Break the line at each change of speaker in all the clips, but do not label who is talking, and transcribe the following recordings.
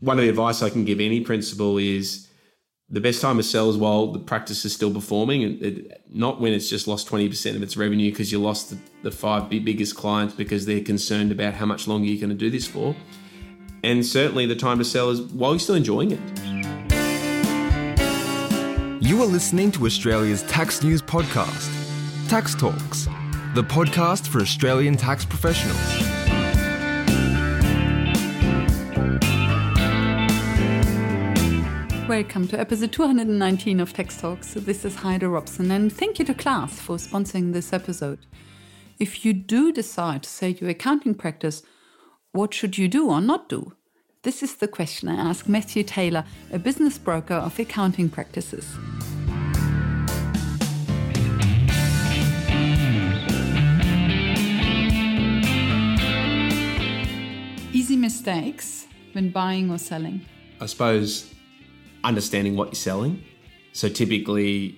one of the advice I can give any principal is the best time to sell is while the practice is still performing and it, not when it's just lost 20% of its revenue because you lost the, the five biggest clients because they're concerned about how much longer you're going to do this for. And certainly the time to sell is while you're still enjoying it.
You are listening to Australia's tax news podcast, Tax Talks, the podcast for Australian tax professionals.
Welcome to episode 219 of Tax Talks. This is Heide Robson, and thank you to Class for sponsoring this episode. If you do decide to sell your accounting practice, what should you do or not do? This is the question I ask Matthew Taylor, a business broker of accounting practices. Easy mistakes when buying or selling.
I suppose understanding what you're selling. So typically,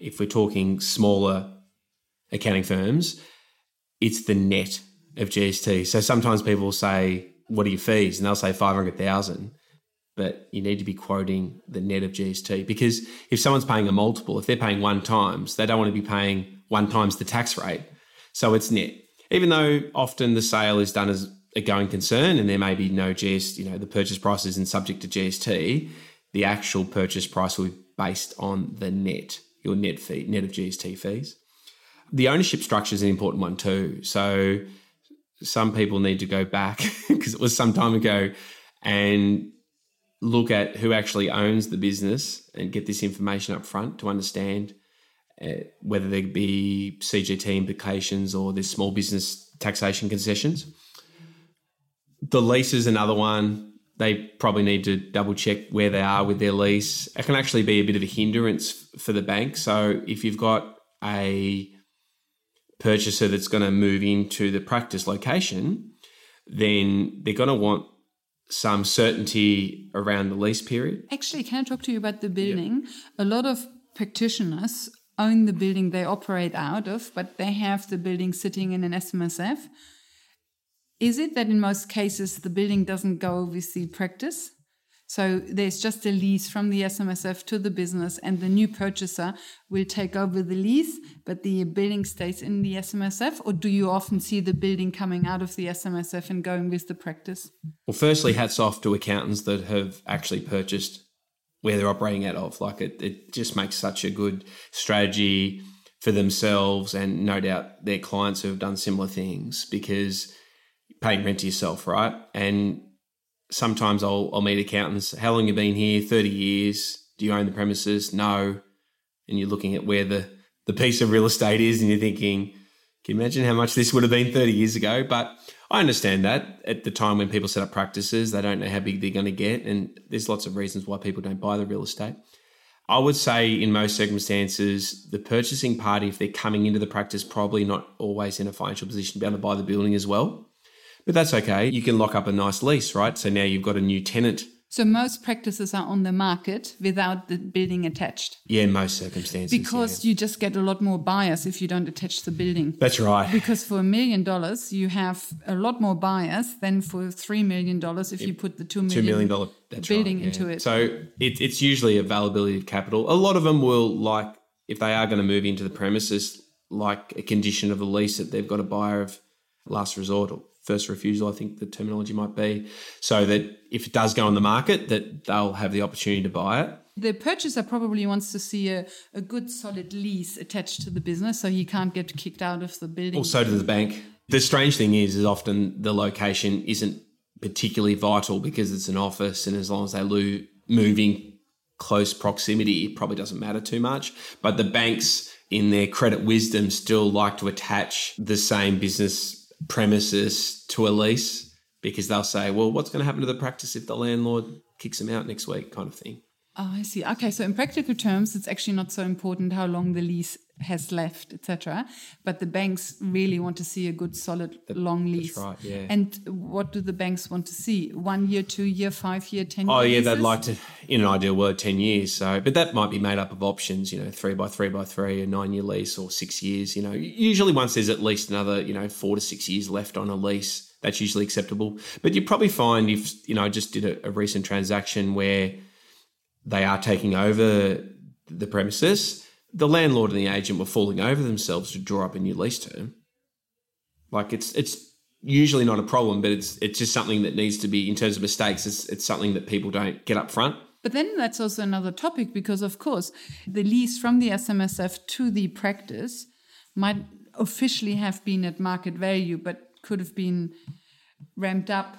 if we're talking smaller accounting firms, it's the net of GST. So sometimes people will say, "What are your fees?" and they'll say five hundred thousand, but you need to be quoting the net of GST because if someone's paying a multiple, if they're paying one times, they don't want to be paying one times the tax rate. So it's net. Even though often the sale is done as a going concern and there may be no GST, you know, the purchase price isn't subject to GST, the actual purchase price will be based on the net, your net fee, net of GST fees. The ownership structure is an important one too. So some people need to go back because it was some time ago and look at who actually owns the business and get this information up front to understand uh, whether there be CGT implications or there's small business taxation concessions. The lease is another one they probably need to double check where they are with their lease. It can actually be a bit of a hindrance for the bank. So if you've got a purchaser that's going to move into the practice location, then they're going to want some certainty around the lease period.
Actually, can I talk to you about the building? Yep. A lot of practitioners own the building they operate out of, but they have the building sitting in an SMSF. Is it that in most cases the building doesn't go with the practice? So there's just a lease from the SMSF to the business, and the new purchaser will take over the lease, but the building stays in the SMSF? Or do you often see the building coming out of the SMSF and going with the practice?
Well, firstly, hats off to accountants that have actually purchased where they're operating out of. Like it, it just makes such a good strategy for themselves and no doubt their clients who have done similar things because paying rent to yourself, right? And sometimes I'll, I'll meet accountants. How long you been here? 30 years. Do you own the premises? No. And you're looking at where the, the piece of real estate is and you're thinking, can you imagine how much this would have been 30 years ago? But I understand that at the time when people set up practices, they don't know how big they're going to get. And there's lots of reasons why people don't buy the real estate. I would say in most circumstances, the purchasing party, if they're coming into the practice, probably not always in a financial position to be able to buy the building as well. But that's okay. You can lock up a nice lease, right? So now you've got a new tenant.
So most practices are on the market without the building attached.
Yeah, in most circumstances.
Because
yeah.
you just get a lot more buyers if you don't attach the building.
That's right.
Because for a million dollars, you have a lot more buyers than for three million dollars if you put the two million,
two million dollar
building
right, yeah.
into it.
So it, it's usually availability of capital. A lot of them will like if they are going to move into the premises, like a condition of the lease that they've got a buyer of last resort or first refusal, I think the terminology might be, so that if it does go on the market, that they'll have the opportunity to buy it.
The purchaser probably wants to see a, a good solid lease attached to the business so he can't get kicked out of the building.
Also to the bank. The strange thing is, is often the location isn't particularly vital because it's an office, and as long as they lo- move in close proximity, it probably doesn't matter too much. But the banks, in their credit wisdom, still like to attach the same business premises to a lease because they'll say, well, what's going to happen to the practice if the landlord kicks them out next week, kind of thing.
Oh, I see. Okay, so in practical terms, it's actually not so important how long the lease has left, etc. But the banks really want to see a good, solid, that, long lease.
That's right, yeah.
And what do the banks want to see? One year, two year, five year, ten.
Oh,
yeah,
they'd like to, in an ideal world, ten years. So, but that might be made up of options. You know, three by three by three, a nine year lease, or six years. You know, usually once there's at least another, you know, four to six years left on a lease, that's usually acceptable. But you probably find if you know, I just did a, a recent transaction where they are taking over the premises. The landlord and the agent were falling over themselves to draw up a new lease term. Like it's it's usually not a problem, but it's it's just something that needs to be in terms of mistakes. It's it's something that people don't get up front.
But then that's also another topic because, of course, the lease from the SMSF to the practice might officially have been at market value, but could have been ramped up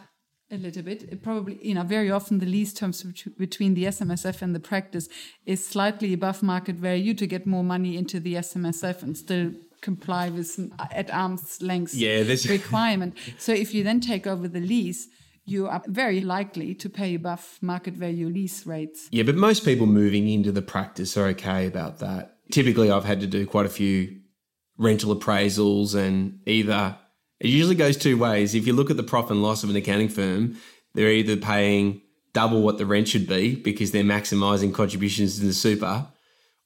a little bit. It probably, you know, very often the lease terms between the SMSF and the practice is slightly above market value to get more money into the SMSF and still comply with uh, at arm's length
yeah, this
requirement. so if you then take over the lease, you are very likely to pay above market value lease rates.
Yeah, but most people moving into the practice are okay about that. Typically, I've had to do quite a few rental appraisals, and either it usually goes two ways. If you look at the profit and loss of an accounting firm, they're either paying double what the rent should be because they're maximizing contributions to the super,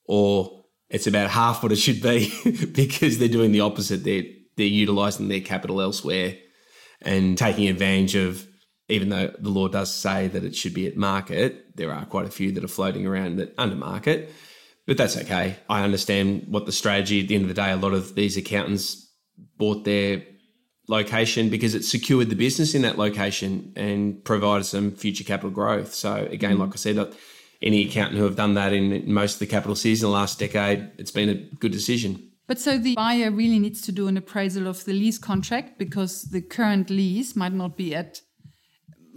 or it's about half what it should be because they're doing the opposite. They're they're utilizing their capital elsewhere and taking advantage of even though the law does say that it should be at market, there are quite a few that are floating around that under market. But that's okay. I understand what the strategy at the end of the day, a lot of these accountants bought their location because it secured the business in that location and provided some future capital growth. So again, mm-hmm. like I said, any accountant who have done that in most of the capital cities in the last decade, it's been a good decision.
But so the buyer really needs to do an appraisal of the lease contract because the current lease might not be at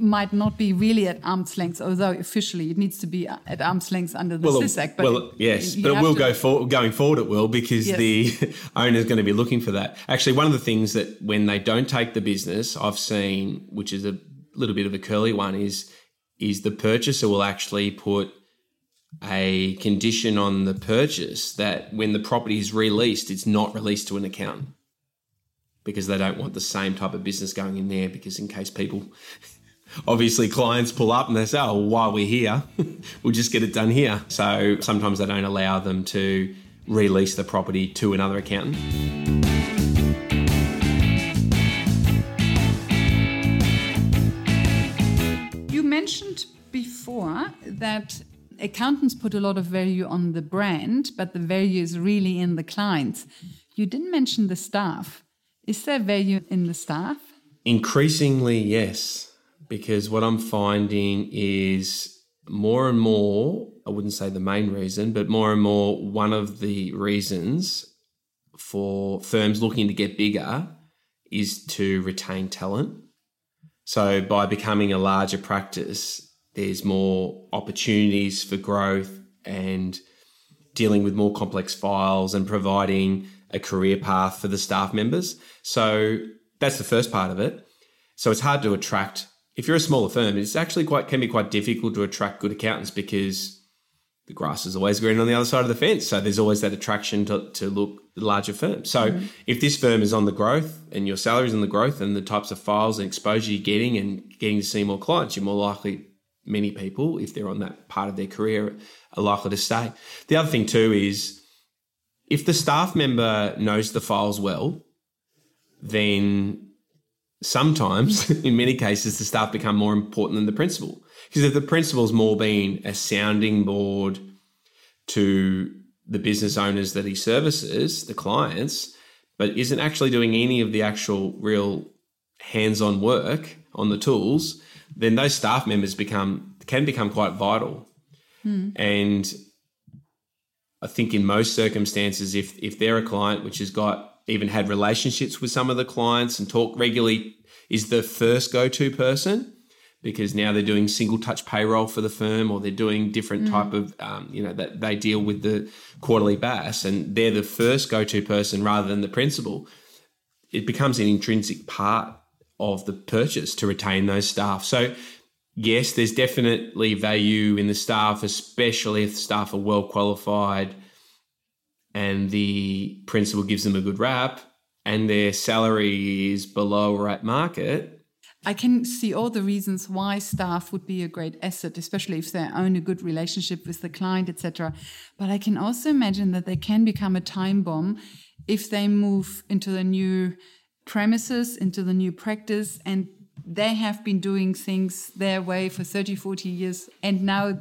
might not be really at arm's length, although officially it needs to be at arm's length under the well, Act.
But well, yes, but it will to... go for, going forward. It will because yes. the owner is going to be looking for that. Actually, one of the things that when they don't take the business, I've seen, which is a little bit of a curly one, is is the purchaser will actually put a condition on the purchase that when the property is released, it's not released to an accountant because they don't want the same type of business going in there because in case people obviously clients pull up and they say, oh, while we're here, we'll just get it done here. So sometimes they don't allow them to release the property to another accountant.
You mentioned before that accountants put a lot of value on the brand, but the value is really in the clients. You didn't mention the staff. Is there value in the staff?
Increasingly, yes because what I'm finding is more and more, I wouldn't say the main reason, but more and more one of the reasons for firms looking to get bigger is to retain talent. So by becoming a larger practice, there's more opportunities for growth and dealing with more complex files and providing a career path for the staff members. So that's the first part of it. So it's hard to attract if you're a smaller firm, it's actually quite can be quite difficult to attract good accountants because the grass is always green on the other side of the fence. So there's always that attraction to, to look larger firms. So mm-hmm. if this firm is on the growth and your salary is on the growth and the types of files and exposure you're getting and getting to see more clients, you're more likely many people, if they're on that part of their career, are likely to stay. The other thing too is if the staff member knows the files well, then sometimes, in many cases, the staff become more important than the principal. Because if the principal's more being a sounding board to the business owners that he services, the clients, but isn't actually doing any of the actual real hands-on work on the tools, then those staff members become can become quite vital. Mm. And I think in most circumstances, if if they're a client which has got even had relationships with some of the clients and talk regularly is the first go-to person because now they're doing single touch payroll for the firm or they're doing different mm. type of um, you know that they deal with the quarterly BAS and they're the first go-to person rather than the principal it becomes an intrinsic part of the purchase to retain those staff so yes there's definitely value in the staff especially if the staff are well qualified and the principal gives them a good rap and their salary is below or at market,
I can see all the reasons why staff would be a great asset, especially if they own a good relationship with the client, etc. But I can also imagine that they can become a time bomb if they move into the new premises, into the new practice, and they have been doing things their way for 30, 40 years. And now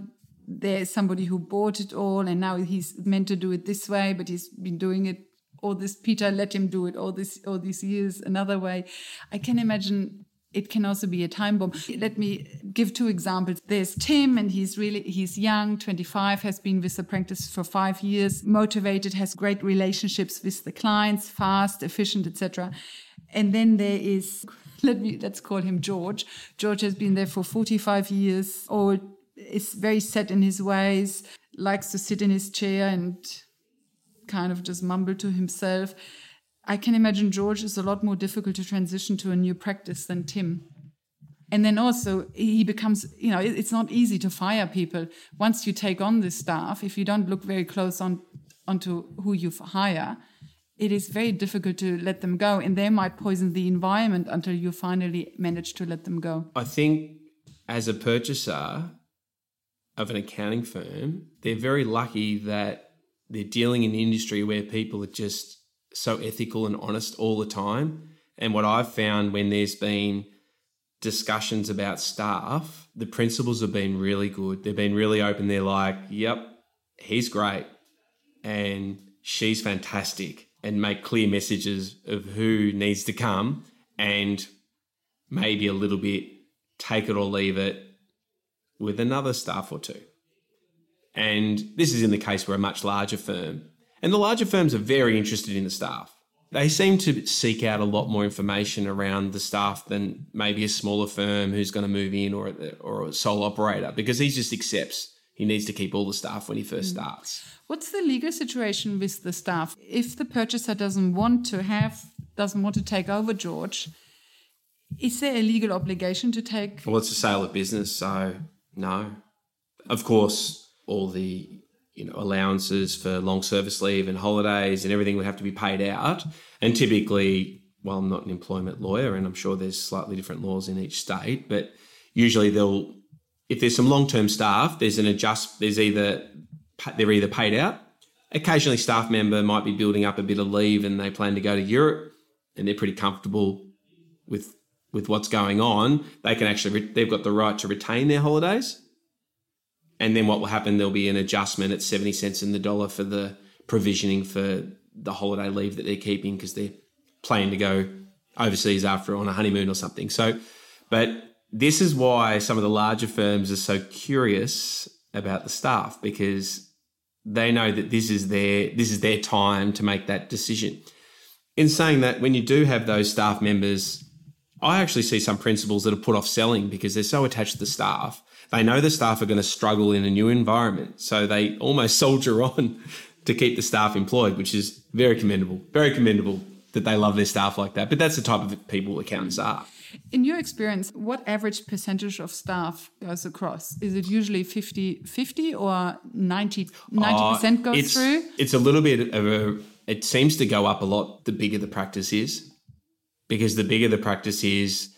there's somebody who bought it all, and now he's meant to do it this way, but he's been doing it all this. Peter let him do it all this all these years another way. I can imagine it can also be a time bomb. Let me give two examples. There's Tim, and he's really he's young, 25, has been with the practice for five years, motivated, has great relationships with the clients, fast, efficient, etc. And then there is let me let's call him George. George has been there for 45 years old, is very set in his ways, likes to sit in his chair and kind of just mumble to himself. I can imagine George is a lot more difficult to transition to a new practice than Tim. And then also, he becomes, you know, it's not easy to fire people. Once you take on this staff, if you don't look very close on onto who you hire, it is very difficult to let them go. And they might poison the environment until you finally manage to let them go.
I think as a purchaser of an accounting firm, they're very lucky that they're dealing in an industry where people are just so ethical and honest all the time. And what I've found when there's been discussions about staff, the principals have been really good. They've been really open. They're like, yep, he's great and she's fantastic, and make clear messages of who needs to come and maybe a little bit take it or leave it with another staff or two. And this is in the case where a much larger firm and the larger firms are very interested in the staff. They seem to seek out a lot more information around the staff than maybe a smaller firm who's going to move in or, or a sole operator because he just accepts he needs to keep all the staff when he first mm. starts.
What's the legal situation with the staff? If the purchaser doesn't want to have, doesn't want to take over George, is there a legal obligation to take?
Well, it's a sale of business, so no. Of course, all the you know allowances for long service leave and holidays and everything would have to be paid out. And typically, well, I'm not an employment lawyer, and I'm sure there's slightly different laws in each state, but usually they'll if there's some long term staff, there's an adjust. There's either they're either paid out. Occasionally, staff member might be building up a bit of leave and they plan to go to Europe, and they're pretty comfortable with with what's going on. They can actually they've got the right to retain their holidays and then what will happen? There'll be an adjustment at 70 cents in the dollar for the provisioning for the holiday leave that they're keeping because they're planning to go overseas after on a honeymoon or something. So, but this is why some of the larger firms are so curious about the staff because they know that this is their this is their time to make that decision. In saying that, when you do have those staff members, I actually see some principals that are put off selling because they're so attached to the staff they know the staff are going to struggle in a new environment. So they almost soldier on to keep the staff employed, which is very commendable. Very commendable that they love their staff like that. But that's the type of people accountants are.
In your experience, what average percentage of staff goes across? Is it usually 50 50 or 90 percent uh, goes
it's,
through?
It's a little bit of a, it seems to go up a lot the bigger the practice is. Because the bigger the practice is,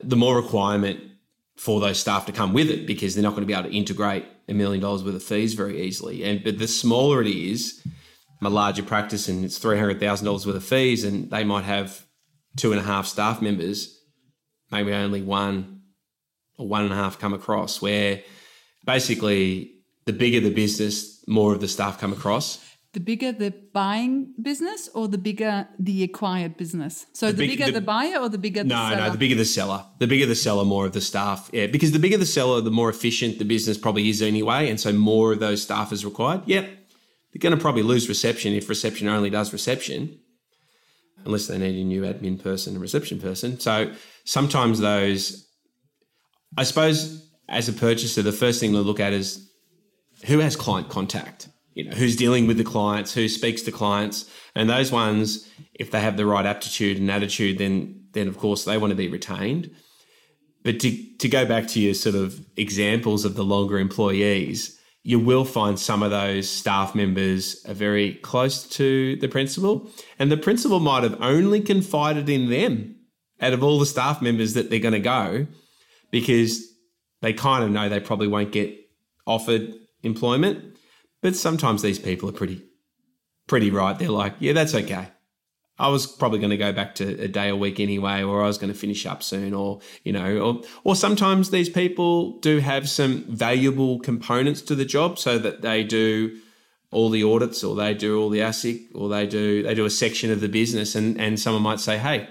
the more requirement for those staff to come with it because they're not going to be able to integrate a million dollars worth of fees very easily. And but the smaller it is, a larger practice and it's three hundred thousand dollars worth of fees, and they might have two and a half staff members, maybe only one or one and a half come across. Where basically the bigger the business, more of the staff come across
the bigger the buying business or the bigger the acquired business? So the, the big, bigger the, the, buyer or the bigger the
no,
seller?
No, the bigger the seller. The bigger the seller, more of the staff. Yeah, because the bigger the seller, the more efficient the business probably is anyway. And so more of those staff is required. Yep. They're going to probably lose reception if reception only does reception, unless they need a new admin person and reception person. So sometimes those, I suppose, as a purchaser, the first thing to look at is who has client contact you know, who's dealing with the clients, who speaks to clients, and those ones, if they have the right aptitude and attitude, then then of course they want to be retained. But to to go back to your sort of examples of the longer employees, you will find some of those staff members are very close to the principal, and the principal might have only confided in them out of all the staff members that they're going to go, because they kind of know they probably won't get offered employment but sometimes these people are pretty, pretty right. They're like, yeah, that's okay. I was probably going to go back to a day a week anyway, or I was going to finish up soon, or you know, or or sometimes these people do have some valuable components to the job, so that they do all the audits, or they do all the ASIC, or they do they do a section of the business, and and someone might say, hey,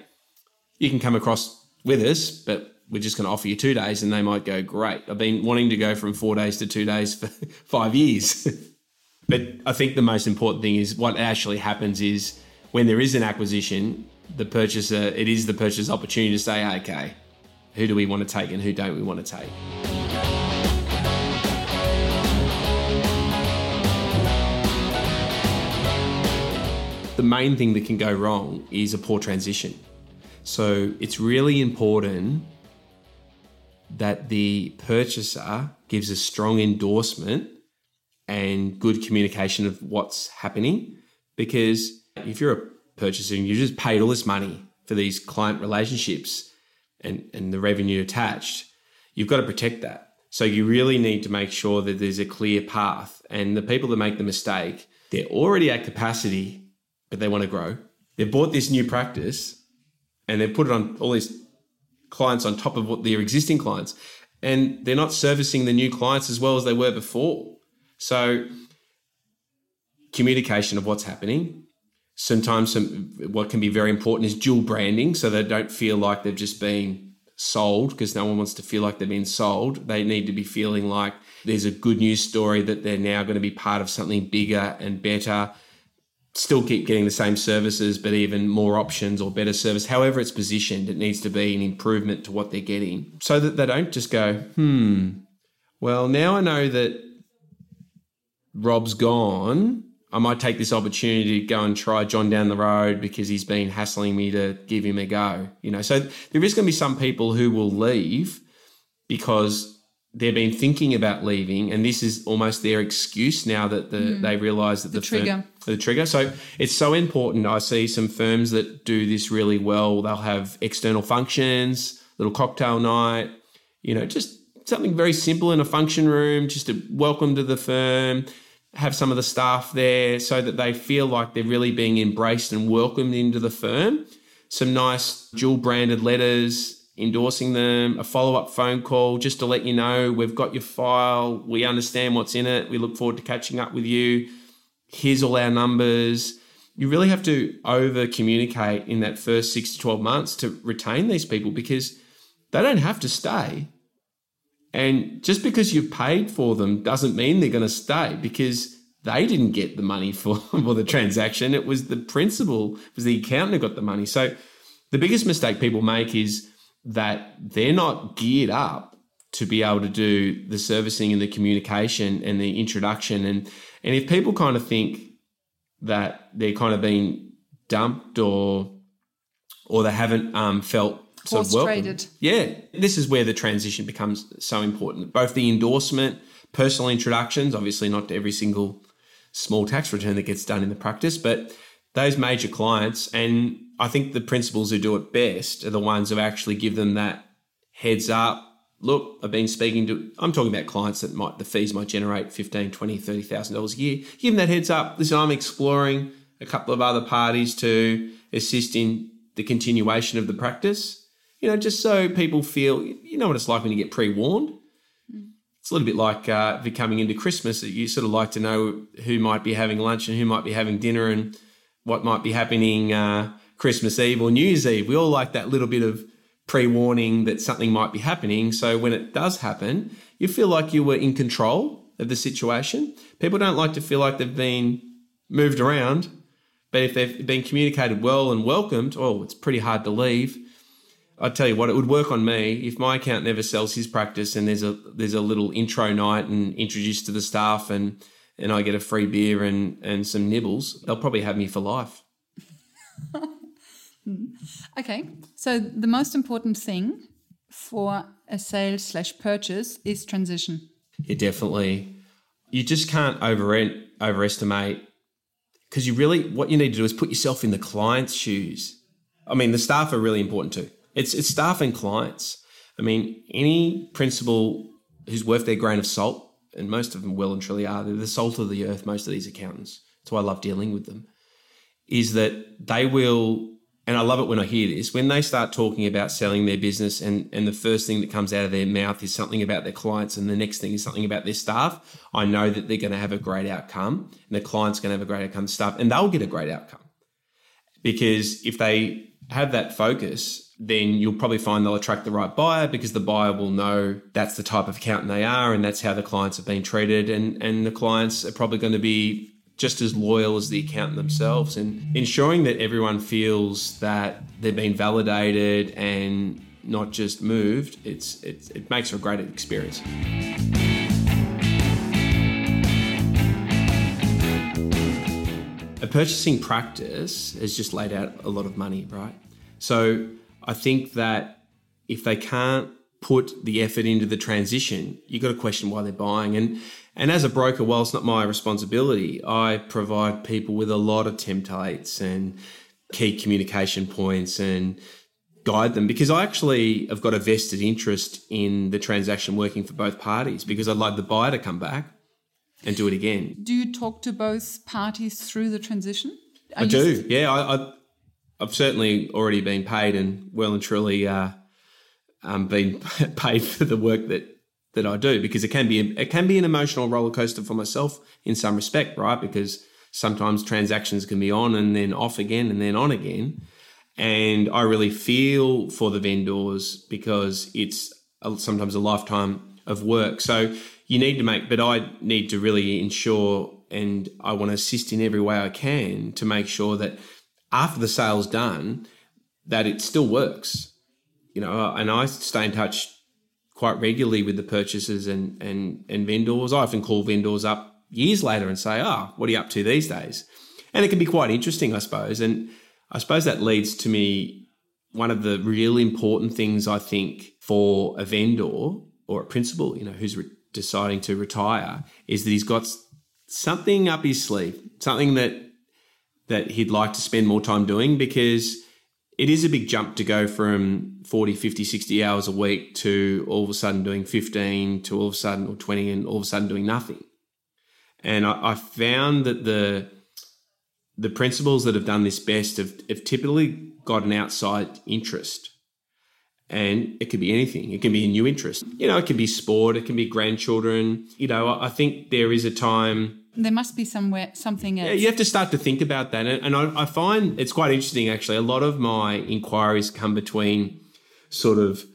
you can come across with us, but we're just going to offer you two days, and they might go, great. I've been wanting to go from four days to two days for five years. but I think the most important thing is what actually happens is when there is an acquisition, the purchaser, it is the purchaser's opportunity to say, okay, who do we want to take and who don't we want to take? The main thing that can go wrong is a poor transition. So it's really important that the purchaser gives a strong endorsement and good communication of what's happening because if you're a purchaser and you just paid all this money for these client relationships and, and the revenue attached, you've got to protect that. So you really need to make sure that there's a clear path. And the people that make the mistake, they're already at capacity, but they want to grow. They've bought this new practice and they've put it on all these clients on top of what their existing clients. And they're not servicing the new clients as well as they were before. So communication of what's happening, sometimes some what can be very important is dual branding so they don't feel like they've just been sold because no one wants to feel like they've been sold. They need to be feeling like there's a good news story that they're now going to be part of something bigger and better. Still keep getting the same services but even more options or better service. However it's positioned it needs to be an improvement to what they're getting. So that they don't just go hmm well now i know that rob's gone I might take this opportunity to go and try John down the road because he's been hassling me to give him a go. You know, so there is going to be some people who will leave because they've been thinking about leaving, and this is almost their excuse now that the, mm. they realise that the, the
trigger,
firm, the trigger. So it's so important. I see some firms that do this really well. They'll have external functions, little cocktail night, you know, just something very simple in a function room, just a welcome to the firm have some of the staff there so that they feel like they're really being embraced and welcomed into the firm. Some nice dual branded letters endorsing them, a follow up phone call just to let you know we've got your file, we understand what's in it, we look forward to catching up with you. Here's all our numbers. You really have to over communicate in that first six to 12 months to retain these people because they don't have to stay. And just because you've paid for them doesn't mean they're going to stay because they didn't get the money for, for the transaction. It was the principal, it was the accountant who got the money. So the biggest mistake people make is that they're not geared up to be able to do the servicing and the communication and the introduction. And and if people kind of think that they're kind of being dumped or or they haven't um, felt
so Frustrated.
Yeah, this is where the transition becomes so important. Both the endorsement, personal introductions, obviously not to every single small tax return that gets done in the practice, but those major clients, and I think the principals who do it best are the ones who actually give them that heads up. Look, I've been speaking to, I'm talking about clients that might, the fees might generate 15, 20, $30,000 a year. Give them that heads up. Listen, I'm exploring a couple of other parties to assist in the continuation of the practice you know, just so people feel, you know what it's like when you get pre warned. It's a little bit like uh, coming into Christmas, that you sort of like to know who might be having lunch and who might be having dinner and what might be happening uh, Christmas Eve or New Year's Eve. We all like that little bit of pre warning that something might be happening. So when it does happen, you feel like you were in control of the situation. People don't like to feel like they've been moved around, but if they've been communicated well and welcomed, oh, it's pretty hard to leave. I tell you what, it would work on me if my account never sells his practice and there's a there's a little intro night and introduced to the staff and and I get a free beer and and some nibbles. They'll probably have me for life.
okay, so the most important thing for a sale slash purchase is transition.
Yeah, definitely. You just can't over overestimate because you really what you need to do is put yourself in the client's shoes. I mean, the staff are really important too it's it's staff and clients. I mean, any principal who's worth their grain of salt, and most of them well and truly are, they're the salt of the earth. Most of these accountants. That's why I love dealing with them. is that they will and I love it when I hear this, when they start talking about selling their business and, and the first thing that comes out of their mouth is something about their clients and the next thing is something about their staff, I know that they're going to have a great outcome and the client's going to have a great outcome, staff, and they'll get a great outcome. Because if they have that focus, then you'll probably find they'll attract the right buyer because the buyer will know that's the type of accountant they are and that's how the clients have been treated. And, and the clients are probably going to be just as loyal as the accountant themselves. And ensuring that everyone feels that they've been validated and not just moved it's, it's it makes for a great experience. A purchasing practice has just laid out a lot of money right? So i think that if they can't put the effort into the transition you've got to question why they're buying and and as a broker, while it's not my responsibility, I provide people with a lot of templates and key communication points and guide them because I actually have got a vested interest in the transaction working for both parties because I'd like the buyer to come back and do it again.
Do you talk to both parties through the transition?
Are I do. Yeah, I, I, have certainly already been paid and well and truly uh, um, been paid for the work that that I do because it can be it can be an emotional roller coaster for myself in some respect, right? Because sometimes transactions can be on and then off again and then on again, and I really feel for the vendors because it's a, sometimes a lifetime of work. So you need to make, but I need to really ensure and I want to assist in every way I can to make sure that after the sale's done, that it still works. You know, and I stay in touch quite regularly with the purchasers and, and, and vendors. I often call vendors up years later and say, oh, what are you up to these days? And it can be quite interesting, I suppose. And I suppose that leads to me one of the real important things I think for a vendor or a principal, you know, who's re- deciding to retire is that he's got something up his sleeve, something that that he'd like to spend more time doing because it is a big jump to go from 40, 50, 60 hours a week to all of a sudden doing 15 to all of a sudden or 20 and all of a sudden doing nothing. And I, I found that the the principals that have done this best have, have typically got an outside interest. And it could be anything. It can be a new interest. You know, it can be sport, it can be grandchildren. You know, I think there is a time
there must be somewhere something else.
Yeah, you have to start to think about that, and I, I find it's quite interesting. Actually, a lot of my inquiries come between sort of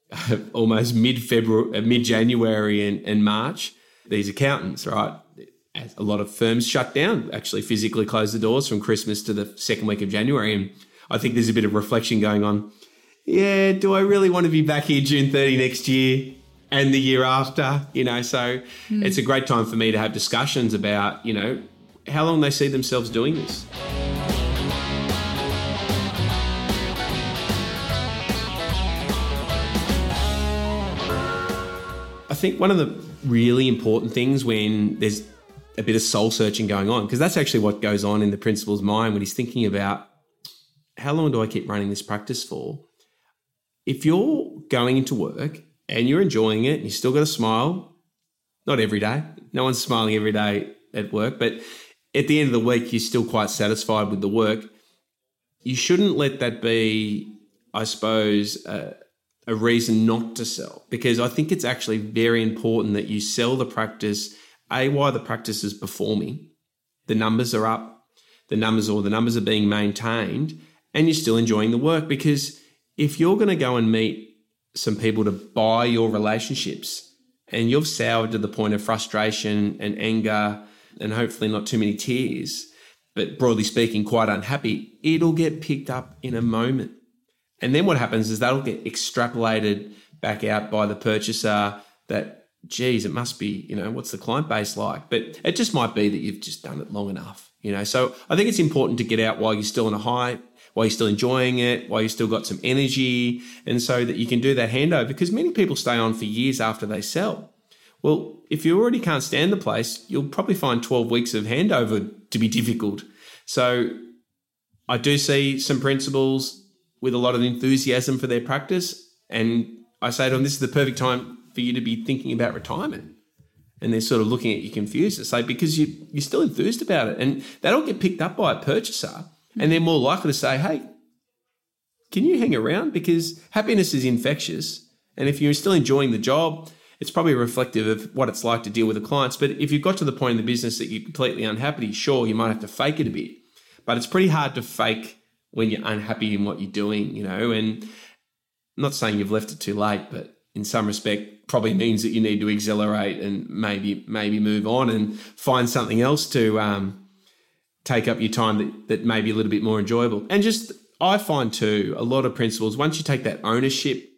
almost mid February, uh, mid January, and, and March. These accountants, right? A lot of firms shut down, actually physically close the doors from Christmas to the second week of January, and I think there's a bit of reflection going on. Yeah, do I really want to be back here June 30 next year? And the year after, you know. So mm. it's a great time for me to have discussions about, you know, how long they see themselves doing this. I think one of the really important things when there's a bit of soul searching going on, because that's actually what goes on in the principal's mind when he's thinking about how long do I keep running this practice for? If you're going into work and you're enjoying it, and you still got a smile. Not every day. No one's smiling every day at work, but at the end of the week, you're still quite satisfied with the work. You shouldn't let that be, I suppose, uh, a reason not to sell because I think it's actually very important that you sell the practice. A, why the practice is performing, the numbers are up, the numbers or the numbers are being maintained, and you're still enjoying the work because if you're going to go and meet some people to buy your relationships and you've soured to the point of frustration and anger and hopefully not too many tears, but broadly speaking, quite unhappy, it'll get picked up in a moment. And then what happens is that'll get extrapolated back out by the purchaser that, geez, it must be, you know, what's the client base like? But it just might be that you've just done it long enough, you know. So I think it's important to get out while you're still in a high while you're still enjoying it, while you still got some energy, and so that you can do that handover. Because many people stay on for years after they sell. Well, if you already can't stand the place, you'll probably find 12 weeks of handover to be difficult. So I do see some principals with a lot of enthusiasm for their practice. And I say to them, this is the perfect time for you to be thinking about retirement. And they're sort of looking at you confused. It's like, because you, you're still enthused about it. And that'll get picked up by a purchaser And they're more likely to say, hey, can you hang around? Because happiness is infectious. And if you're still enjoying the job, it's probably reflective of what it's like to deal with the clients. But if you've got to the point in the business that you're completely unhappy, sure, you might have to fake it a bit. But it's pretty hard to fake when you're unhappy in what you're doing, you know. And I'm not saying you've left it too late, but in some respect, probably means that you need to accelerate and maybe maybe move on and find something else to um, take up your time that, that may be a little bit more enjoyable. And just I find too a lot of principals once you take that ownership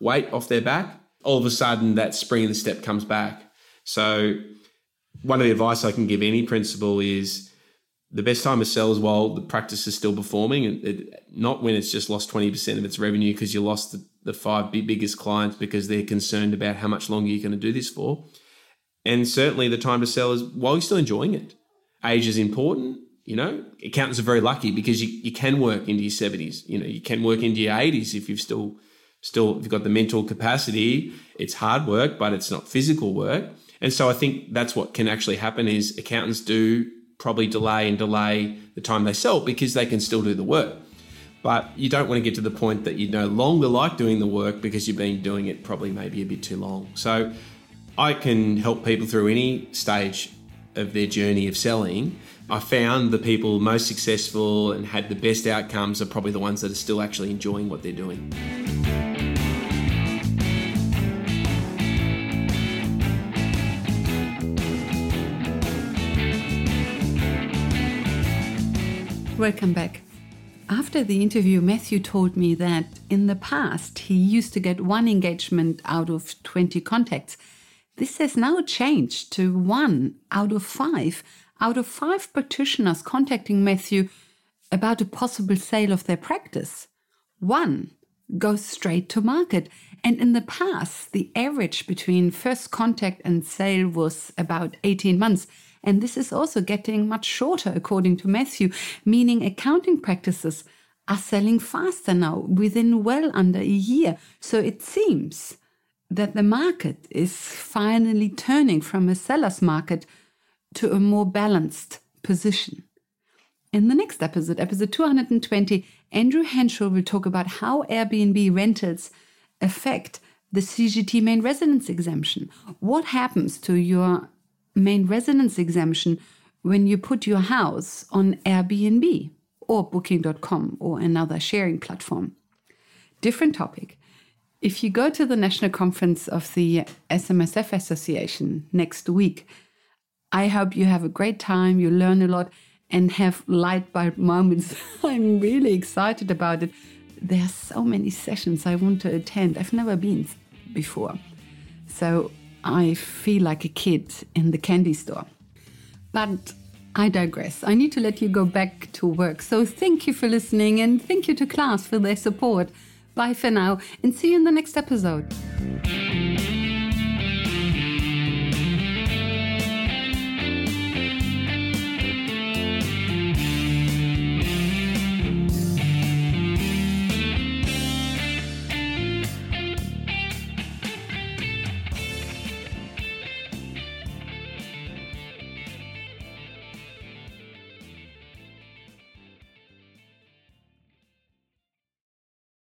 weight off their back, all of a sudden that spring in the step comes back. So one of the advice I can give any principal is the best time to sell is while the practice is still performing, and it, not when it's just lost twenty percent of its revenue because you lost the, the five biggest clients because they're concerned about how much longer you're going to do this for. And certainly, the time to sell is while you're still enjoying it. Age is important. You know, accountants are very lucky because you, you can work into your seventies. You know, you can work into your eighties if you've still still if you've got the mental capacity. It's hard work, but it's not physical work. And so I think that's what can actually happen is accountants do probably delay and delay the time they sell because they can still do the work. But you don't want to get to the point that you no longer like doing the work because you've been doing it probably maybe a bit too long. So I can help people through any stage of their journey of selling. I found the people most successful and had the best outcomes are probably the ones that are still actually enjoying what they're doing.
Welcome back. After the interview, Matthew told me that in the past he used to get one engagement out of 20 contacts. This has now changed to one out of five. Out of five practitioners contacting Matthew about a possible sale of their practice, one goes straight to market. And in the past, the average between first contact and sale was about 18 months. And this is also getting much shorter, according to Matthew, meaning accounting practices are selling faster now, within well under a year. So it seems that the market is finally turning from a seller's market to a more balanced position. In the next episode, episode 220, Andrew Henshaw will talk about how Airbnb rentals affect the CGT main residence exemption. What happens to your main residence exemption when you put your house on Airbnb or Booking.com or another sharing platform. Different topic. If you go to the national conference of the SMSF Association next week, I hope you have a great time, you learn a lot, and have light bulb moments. I'm really excited about it. There are so many sessions I want to attend. I've never been before. So I feel like a kid in the candy store. But I digress. I need to let you go back to work. So thank you for listening and thank you to class for their support. Bye for now and see you in the next episode.